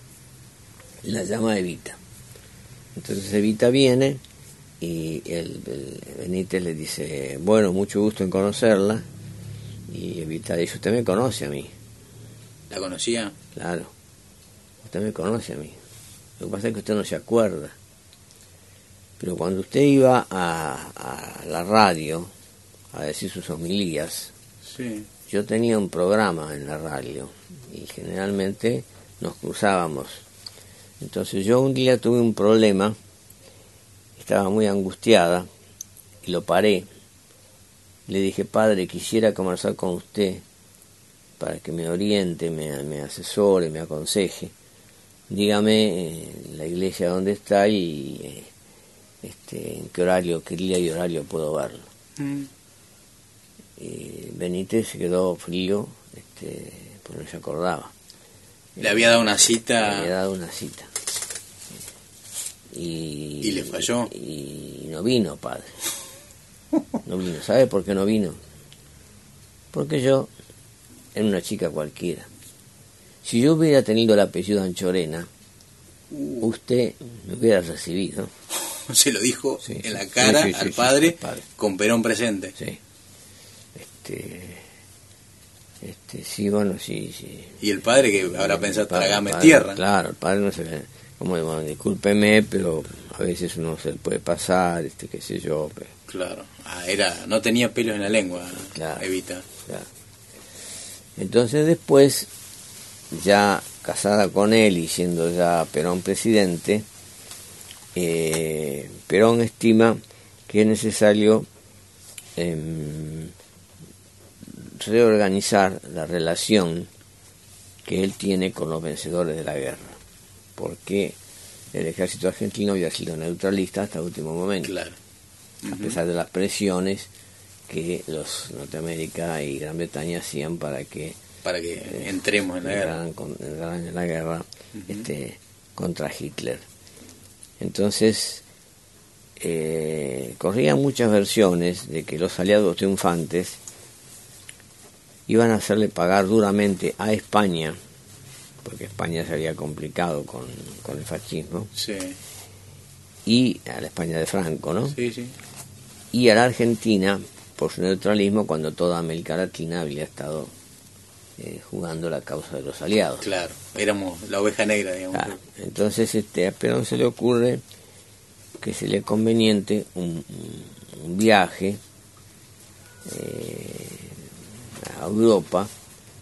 La llama Evita. Entonces Evita viene y el, Benítez le dice, bueno, mucho gusto en conocerla. Y Evita dice, usted me conoce a mí. ¿La conocía? Claro. Usted me conoce a mí. Lo que pasa es que usted no se acuerda. Pero cuando usted iba a, la radio a decir sus homilías, yo tenía un programa en la radio y generalmente nos cruzábamos. Entonces yo un día tuve un problema, estaba muy angustiada y lo paré. Le dije, padre, quisiera conversar con usted para que me oriente, me, me asesore, me aconseje. Dígame eh, la iglesia dónde está y eh, este, en qué horario, qué día y horario puedo verlo. Mm. Y Benítez se quedó frío, este, pues no se acordaba. ¿Le había dado una cita? Le había dado una cita. Y, ¿Y le falló? Y, y no vino, padre. No vino. ¿Sabe por qué no vino? Porque yo era una chica cualquiera. Si yo hubiera tenido el apellido Anchorena, usted me hubiera recibido. Se lo dijo en la cara al padre, con Perón presente. Sí. Este, este, sí, bueno, sí, sí. Y el padre que habrá pensado, tragame tierra. Claro, el padre no se ve. Como bueno, discúlpeme, pero a veces uno se le puede pasar, este, qué sé yo. Claro, ah, era, no tenía pelos en la lengua, Evita. Claro. Entonces después, ya casada con él y siendo ya Perón presidente, eh, Perón estima que es necesario em, reorganizar la relación que él tiene con los vencedores de la guerra, porque el ejército argentino había sido neutralista hasta el último momento, a pesar de las presiones que los Norteamérica y Gran Bretaña hacían para que para que eh, entremos en la guerra. en la guerra este contra Hitler. Entonces eh, corrían muchas versiones de que los aliados triunfantes iban a hacerle pagar duramente a España porque España se había complicado con, con el fascismo. Sí. y a la España de Franco no sí, sí. Y a la Argentina por su neutralismo cuando toda América Latina había estado eh, jugando la causa de los aliados. Claro, éramos la oveja negra, digamos. entonces este, a Perón se le ocurre que sería conveniente un, viaje eh, a Europa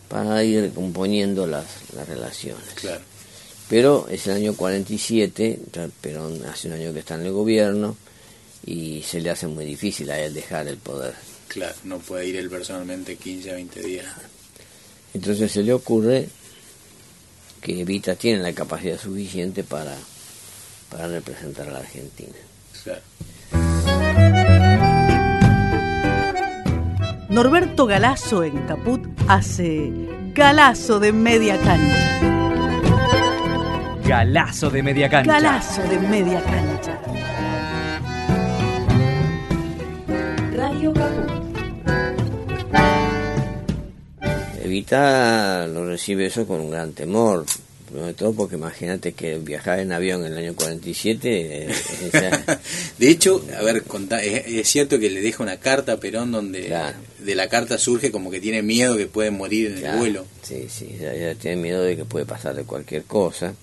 para ir componiendo las, las relaciones. Claro. Pero es el año 47, Perón hace un año que está en el gobierno, y se le hace muy difícil a él dejar el poder. Claro, no puede ir él personalmente 15 a 20 días. Entonces se le ocurre que Evita tiene la capacidad suficiente para, para representar a la Argentina. Claro. Norberto Galazo en Caput hace Galazo de media cancha. Galazo de media cancha. Galazo de media cancha. Evita lo recibe eso con un gran temor, sobre todo porque imagínate que viajar en avión en el año 47... eh, esa- De hecho, a ver, contá- es, es cierto que le deja una carta a Perón donde Claro. de la carta surge como que tiene miedo que puede morir en el vuelo. Sí, sí, ya, ya tiene miedo de que puede pasarle cualquier cosa.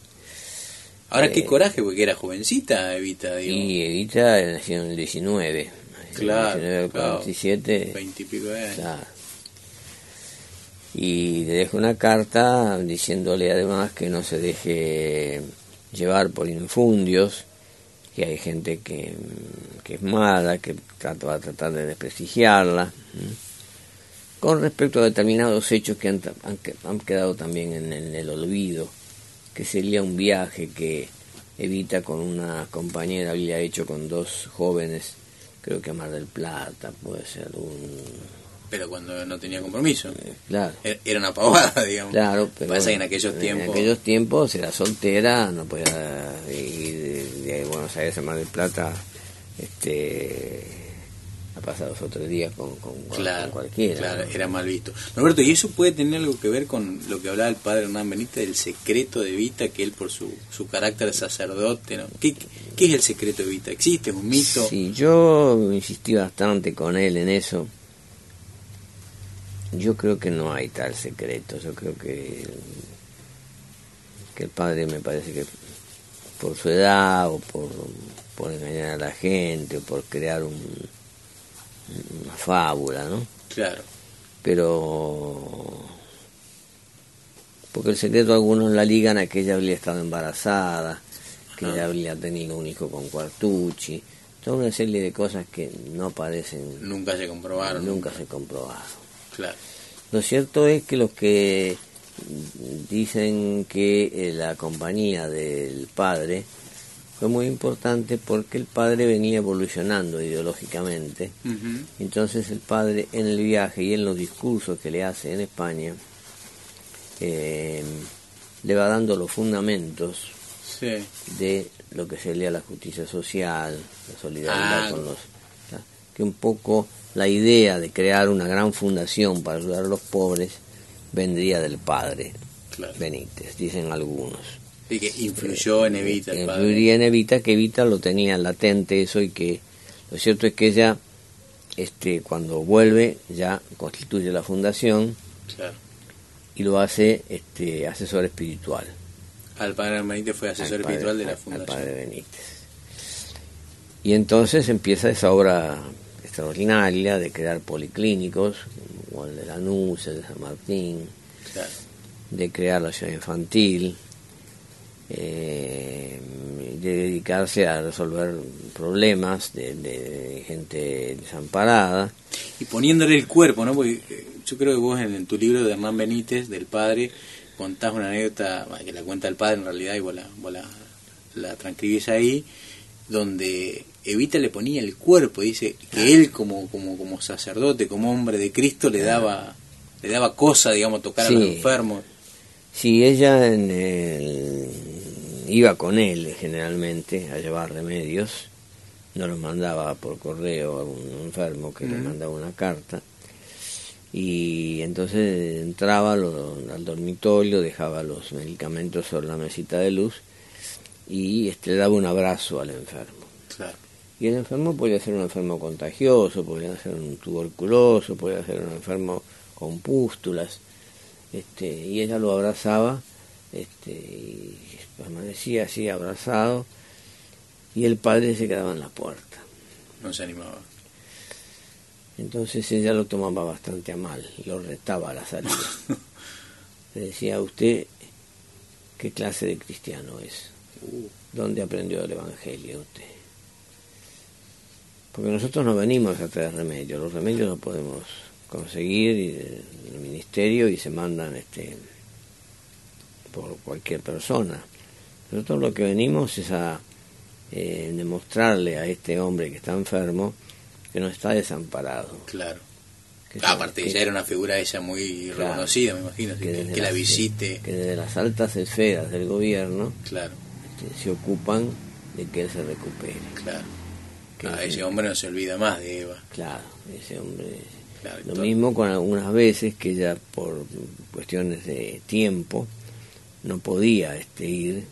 Ahora, Eh, qué coraje, porque era jovencita Evita, digo. Y Evita nació en el 19. Claro, En el 19 al claro. 47. Veintipico de años. Y le deja una carta diciéndole además que no se deje llevar por infundios, que hay gente que, que es mala, que trata, va a tratar de desprestigiarla. Con respecto a determinados hechos que han, han, han quedado también en, en el olvido, que sería un viaje que Evita con una compañera había hecho con dos jóvenes, creo que a Mar del Plata, puede ser un... Pero cuando no tenía compromiso. eh, claro. Era era una pavada, digamos. Claro, pero Pasa que en aquellos tiempos... En aquellos tiempos era soltera, no podía ir de, Buenos Aires a Mar del Plata, este, a pasar los otros días con, con, cualquiera. claro, ¿no? era mal visto. Roberto, ¿y eso puede tener algo que ver con lo que hablaba el padre Hernán Benítez del secreto de Evita, que él por su, su carácter de sacerdote, ¿no? ¿Qué, ¿Qué es el secreto de Evita? ¿Existe? ¿Es un mito? Sí, yo insistí bastante con él en eso. Yo creo que no hay tal secreto. Yo creo que, que el padre me parece que por su edad o por, por engañar a la gente o por crear un, una fábula, ¿no? Claro. Pero porque el secreto algunos la ligan a que ella había estado embarazada, que ella había tenido un hijo con Cuartucci, toda una serie de cosas que no parecen, Nunca se comprobaron. nunca se comprobaron. Claro. Lo cierto es que los que dicen que eh, la compañía del padre fue muy importante porque el padre venía evolucionando ideológicamente. Entonces el padre en el viaje y en los discursos que le hace en España eh, le va dando los fundamentos Sí. de lo que sería la justicia social, la solidaridad Ah. con los... Que un poco la idea de crear una gran fundación para ayudar a los pobres vendría del padre Claro. Benítez, dicen algunos. Y que influyó en Evita el padre. Influiría en Evita, que Evita lo tenía latente eso y que lo cierto es que ella, este, cuando vuelve, ya constituye la fundación Claro. y lo hace este, asesor espiritual. Al padre Benítez fue asesor padre- espiritual de la al- al fundación. padre Benítez. Y entonces empieza esa obra extraordinaria de crear policlínicos, como el de Lanús, el de San Martín, Claro. de crear la ciudad infantil, eh, de dedicarse a resolver problemas de, de gente desamparada. Y poniéndole el cuerpo, ¿no? Porque eh, yo creo que vos en, en tu libro de Hernán Benítez, del padre, contás una anécdota, que la cuenta el padre en realidad y vos la, vos la, la transcribís ahí, donde Evita le ponía el cuerpo, dice que él como, como, como sacerdote, como hombre de Cristo, le daba le daba cosa, digamos, tocar a los Sí. enfermos. Si ella en el- iba con él generalmente a llevar remedios, no los mandaba por correo a un enfermo que le mandaba una carta, y entonces entraba lo- al dormitorio, dejaba los medicamentos sobre la mesita de luz y este, le daba un abrazo al enfermo. Claro. Y el enfermo podía ser un enfermo contagioso, podía ser un tuberculoso, podía ser un enfermo con pústulas. Este, y ella lo abrazaba este, y permanecía así abrazado y el padre se quedaba en la puerta. No se animaba. Entonces ella lo tomaba bastante a mal, lo retaba a la salida. Le decía, ¿usted qué clase de cristiano es? Uh, ¿Dónde aprendió el Evangelio usted? Porque nosotros no venimos a traer remedios, los remedios los podemos conseguir y del ministerio y se mandan este por cualquier persona. Nosotros lo que venimos es a eh, demostrarle a este hombre que está enfermo que no está desamparado, claro. que Ah, aparte, que- ya era una figura ella muy Claro. reconocida, me imagino, que, la visite. que desde las altas esferas del gobierno Claro, este, se ocupan de que él se recupere. claro. Que- Ah, ese hombre no se olvida más de Eva. Claro, ese hombre. Claro, Lo mismo con algunas veces que ella por cuestiones de tiempo no podía este, ir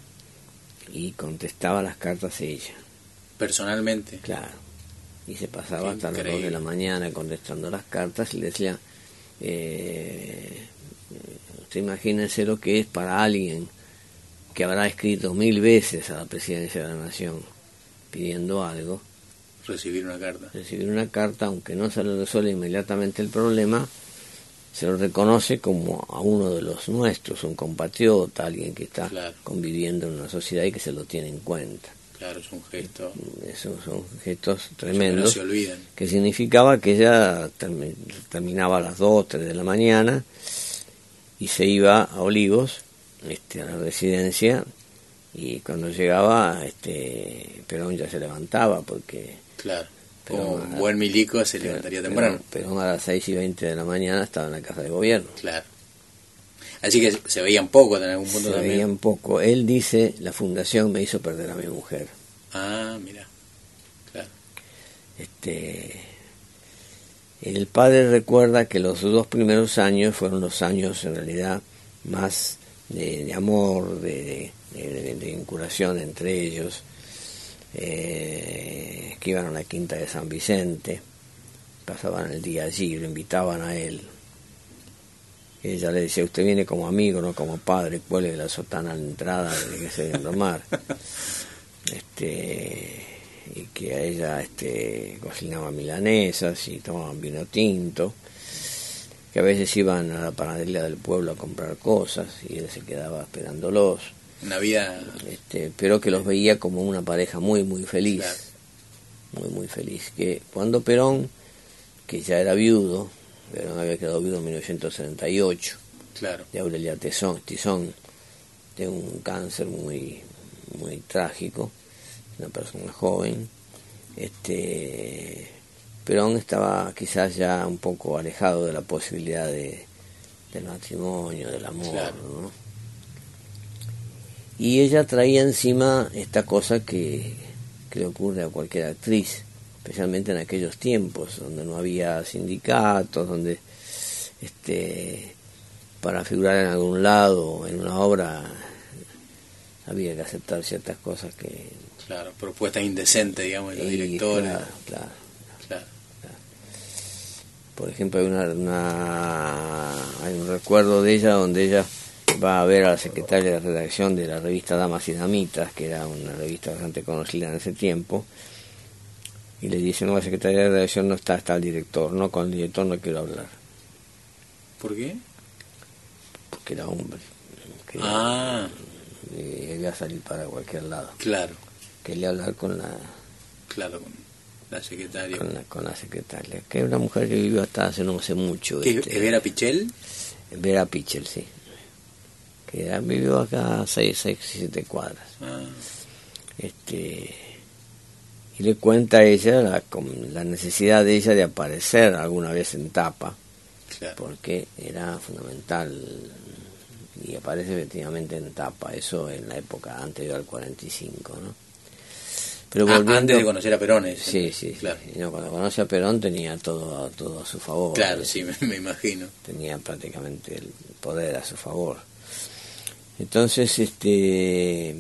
y contestaba las cartas ella, Personalmente. claro. Y se pasaba Qué hasta las 2 de la mañana contestando las cartas y le decía, eh, usted imagínense lo que es para alguien que habrá escrito mil veces a la presidencia de la nación pidiendo algo, Recibir una carta. recibir una carta, aunque no se le resuelve inmediatamente el problema, se lo reconoce como a uno de los nuestros, un compatriota, alguien que está Claro. conviviendo en una sociedad y que se lo tiene en cuenta. Claro, es un gesto Esos son gestos que no tremendos se olvidan. que significaba que ella termi- terminaba a las 2, 3 de la mañana y se iba a Olivos, este, a la residencia, y cuando llegaba, este, Perón ya se levantaba porque Claro. Pero- un buen milico se levantaría temprano. Perón, Perón a las 6 y 20 de la mañana estaba en la casa de gobierno. Claro. Así que se veían poco en algún punto Se también. veía un poco. Él dice, la fundación me hizo perder a mi mujer. Ah, mira. Claro. Este, el padre recuerda que los dos primeros años fueron los años en realidad más de, de amor, de, de- de- de vinculación entre ellos, eh, que iban a la quinta de San Vicente, pasaban el día allí, lo invitaban a él. Ella le decía, usted viene como amigo, no como padre, cuelgue la sotana a la entrada, que se a tomar. este y que a ella este cocinaba milanesas y tomaban vino tinto que a veces iban a la panadería del pueblo a comprar cosas y él se quedaba esperándolos Una vida. este pero que los veía como una pareja muy muy feliz Claro. muy muy feliz que cuando Perón que ya era viudo Perón había quedado viudo en 1978 Claro. de Aurelia Tizón, Tizón de un cáncer muy muy trágico, una persona joven. Este Perón estaba quizás ya un poco alejado de la posibilidad de, del matrimonio, del amor, Claro. ¿no? Y ella traía encima esta cosa que, que le ocurre a cualquier actriz, especialmente en aquellos tiempos, donde no había sindicatos, donde este para figurar en algún lado, en una obra, había que aceptar ciertas cosas que... Claro. Propuestas indecentes, digamos, de los directores. claro, claro. Claro. Por ejemplo, hay, una, una- hay un recuerdo de ella donde ella va a ver a la secretaria de redacción de la revista Damas y Damitas, que era una revista bastante conocida en ese tiempo, y le dice, no, la secretaria de redacción no está, está el director, no, con el director no quiero hablar, ¿Por qué? porque era hombre, que Ah, eh, iba a salir para cualquier lado. claro. Quería hablar con la, Claro, con la secretaria. con la, con la secretaria, que es una mujer que vivió hasta hace no hace mucho. ¿Qué, este, ¿Es Vera Pichel? Vera Pichel, sí. Que ya vivió acá a seis, seis, siete cuadras. Ah, Este, y le cuenta a ella la, la necesidad de ella de aparecer alguna vez en tapa, claro. porque era fundamental. Y aparece efectivamente en tapa, eso en la época anterior al 45, ¿no? Pero Ah, volviendo, antes de conocer a Perón. Sí, sí, Claro. sí. Y no, cuando conoce a Perón tenía todo, todo a su favor. Claro, sí, me, me imagino. tenía prácticamente el poder a su favor. Entonces, este,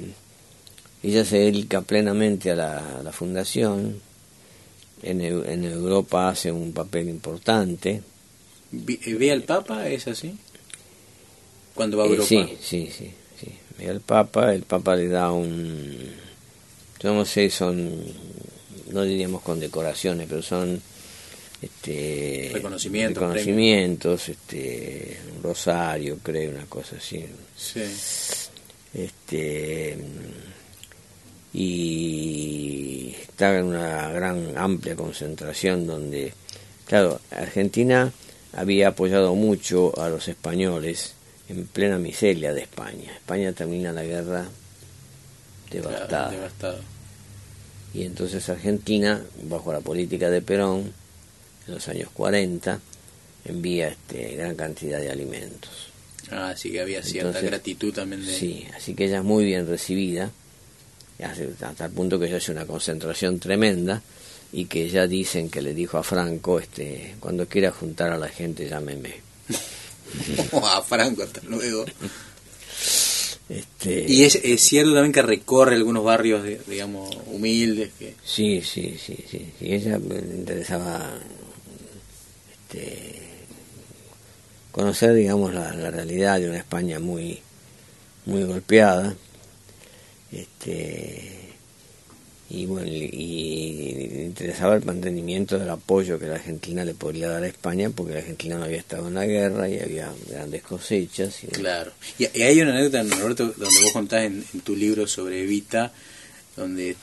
ella se dedica plenamente a la, a la fundación. En, en Europa hace un papel importante. Eh, ¿Ve al Papa? ¿Es así? Cuando va a Eh, Europa. sí, sí, sí, sí. Ve al Papa, el Papa le da un, yo no sé, son, no diríamos condecoraciones, pero son este Reconocimientos, reconocimientos, este un rosario, creo, una cosa así. Sí. este y está en una gran amplia concentración donde claro Argentina había apoyado mucho a los españoles en plena miseria de España España termina la guerra devastada Claro, devastado. y entonces Argentina bajo la política de Perón en los años 40 envía este, gran cantidad de alimentos. Ah, sí que había cierta Entonces, gratitud también de... Sí, así que ella es muy bien recibida, hasta hasta el punto que ella hace una concentración tremenda y que ya dicen que le dijo a Franco, este, cuando quiera juntar a la gente, llámeme. a Franco, hasta luego. Este, Y es, es cierto también que recorre algunos barrios, de- digamos, humildes, que... Sí, sí, sí, sí, sí, ella le interesaba este, conocer, digamos, la, realidad de una España muy, muy golpeada, este, y bueno, y, interesaba el mantenimiento del apoyo que la Argentina le podría dar a España, porque la Argentina no había estado en la guerra y había grandes cosechas. Y, Claro. Y, hay una anécdota, Roberto, donde vos contás en, tu libro sobre Evita, donde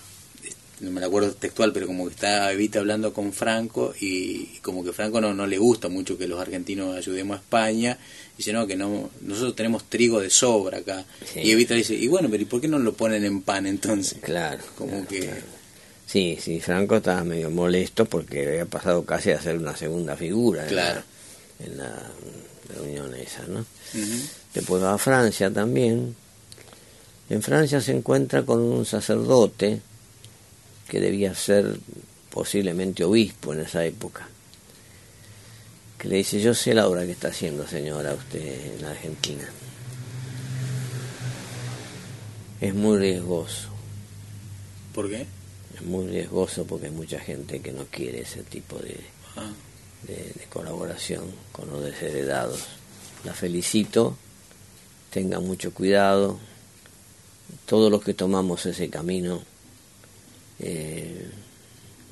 no me acuerdo textual, pero como que está Evita hablando con Franco y, y como que Franco no, no le gusta mucho que los argentinos ayudemos a España. Dice, no, que no nosotros tenemos trigo de sobra acá. Sí. Y Evita dice, y bueno, pero ¿y por qué no lo ponen en pan entonces? Claro. Como claro, que... claro. Sí, sí, Franco estaba medio molesto porque había pasado casi a ser una segunda figura en Claro. la, en la reunión esa, ¿no? Ujú. Después va a Francia también. En Francia se encuentra con un sacerdote que debía ser posiblemente obispo en esa época, que le dice, yo sé la obra que está haciendo señora usted en la Argentina. Es muy riesgoso. ¿Por qué? Es muy riesgoso porque hay mucha gente que no quiere ese tipo de, Ah, de, de colaboración con los desheredados. La felicito, tenga mucho cuidado. Todos los que tomamos ese camino eh,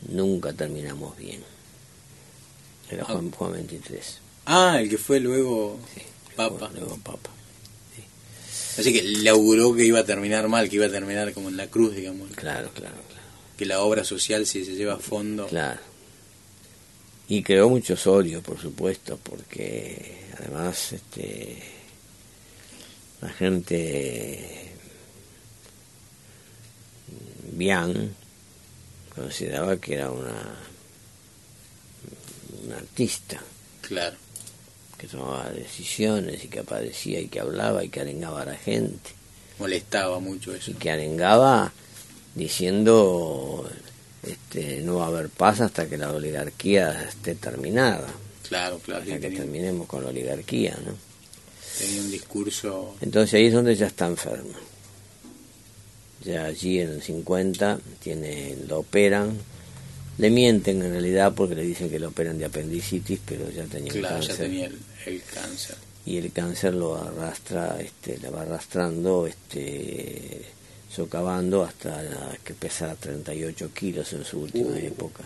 nunca terminamos bien. Era Juan, Juan 23. Ah, el que fue luego sí, Papa. Luego Papa. Así que le auguró que iba a terminar mal, que iba a terminar como en la cruz, digamos. Claro, claro, claro. Que la obra social, si se lleva a fondo. Claro. Y creó muchos odios, por supuesto, porque además este, la gente bien consideraba que era una, una artista Claro. que tomaba decisiones y que aparecía y que hablaba y que arengaba a la gente Molestaba mucho eso. y que arengaba diciendo este, no va a haber paz hasta que la oligarquía esté terminada, Claro, claro. hasta que tenía, terminemos con la oligarquía, ¿no? tenía un discurso. Entonces ahí es donde ella está enferma. Ya allí en el 50 tiene, lo operan, le mienten en realidad porque le dicen que lo operan de apendicitis, pero ya tenía un Claro, ya cáncer. tenía el, el cáncer. y el cáncer lo arrastra, este, le va arrastrando, este, socavando hasta que pesara 38 kilos en su última Uh. época.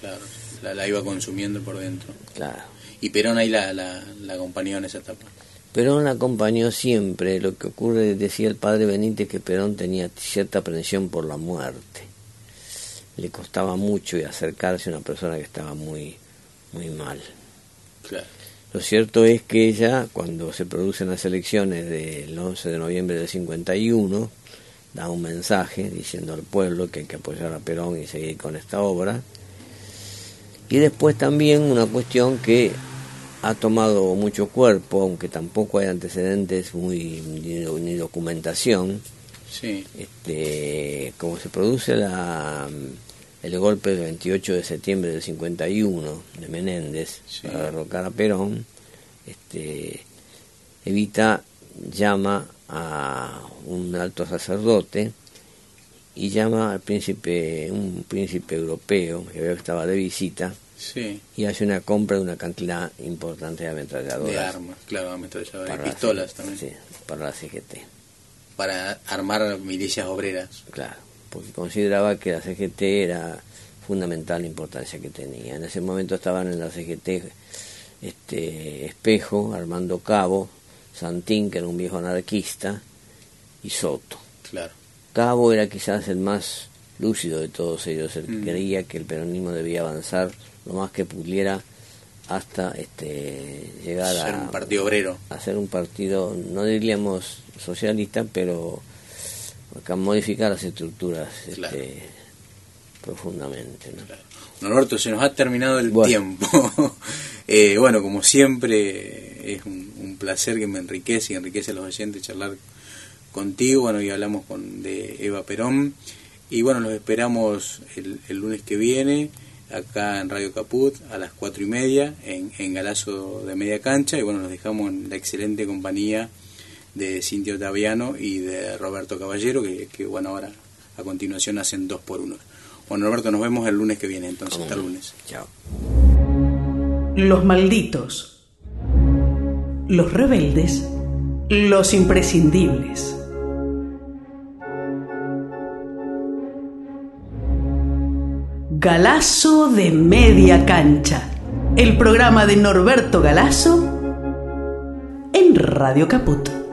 Claro. La, la iba consumiendo por dentro. Claro. Y Perón ahí la, la, la acompañó en esa etapa. Perón la acompañó siempre. Lo que ocurre, decía el padre Benítez, que Perón tenía cierta aprensión por la muerte. Le costaba mucho y acercarse a una persona que estaba muy, muy mal. Claro. Lo cierto es que ella, cuando se producen las elecciones del 11 de noviembre del 51, da un mensaje diciendo al pueblo que hay que apoyar a Perón y seguir con esta obra. Y después también una cuestión que ha tomado mucho cuerpo, aunque tampoco hay antecedentes muy ni, ni documentación, Sí. este, como se produce la, el golpe del 28 de septiembre del 51 de Menéndez Sí. para derrocar a Perón, este, Evita llama a un alto sacerdote y llama al príncipe, un príncipe europeo que estaba de visita Sí. y hace una compra de una cantidad importante de ametralladoras De armas, claro, ametralladoras. Y la pistolas también. sí, para la CGT. Para armar milicias obreras. Claro, porque consideraba que la CGT era fundamental la importancia que tenía. En ese momento estaban en la CGT este, Espejo, Armando Cabo, Santín, que era un viejo anarquista, y Soto. Claro. Cabo era quizás el más lúcido de todos ellos, el que Mm. creía que el peronismo debía avanzar lo más que pudiera hasta este, llegar Ser a, un partido obrero. hacer un partido, no diríamos socialista, pero acá modificar las estructuras este, profundamente. ¿no? Claro. Norberto, se nos ha terminado el Bueno. tiempo. Eh, bueno, como siempre, es un, un, placer que me enriquece y enriquece a los oyentes charlar contigo. Bueno, y hablamos con de Eva Perón. Y bueno, los esperamos el, el lunes que viene acá en Radio Caput a las cuatro y media en, en Galazo de Media Cancha. Y bueno, nos dejamos en la excelente compañía de Cintio Taviano y de Roberto Caballero, que, que bueno, ahora a continuación hacen dos por uno. Bueno, Roberto, nos vemos el lunes que viene, entonces, hasta el lunes. Chao. Los malditos, los rebeldes, los imprescindibles. Galazo de media cancha, el programa de Norberto Galazo en Radio Caput.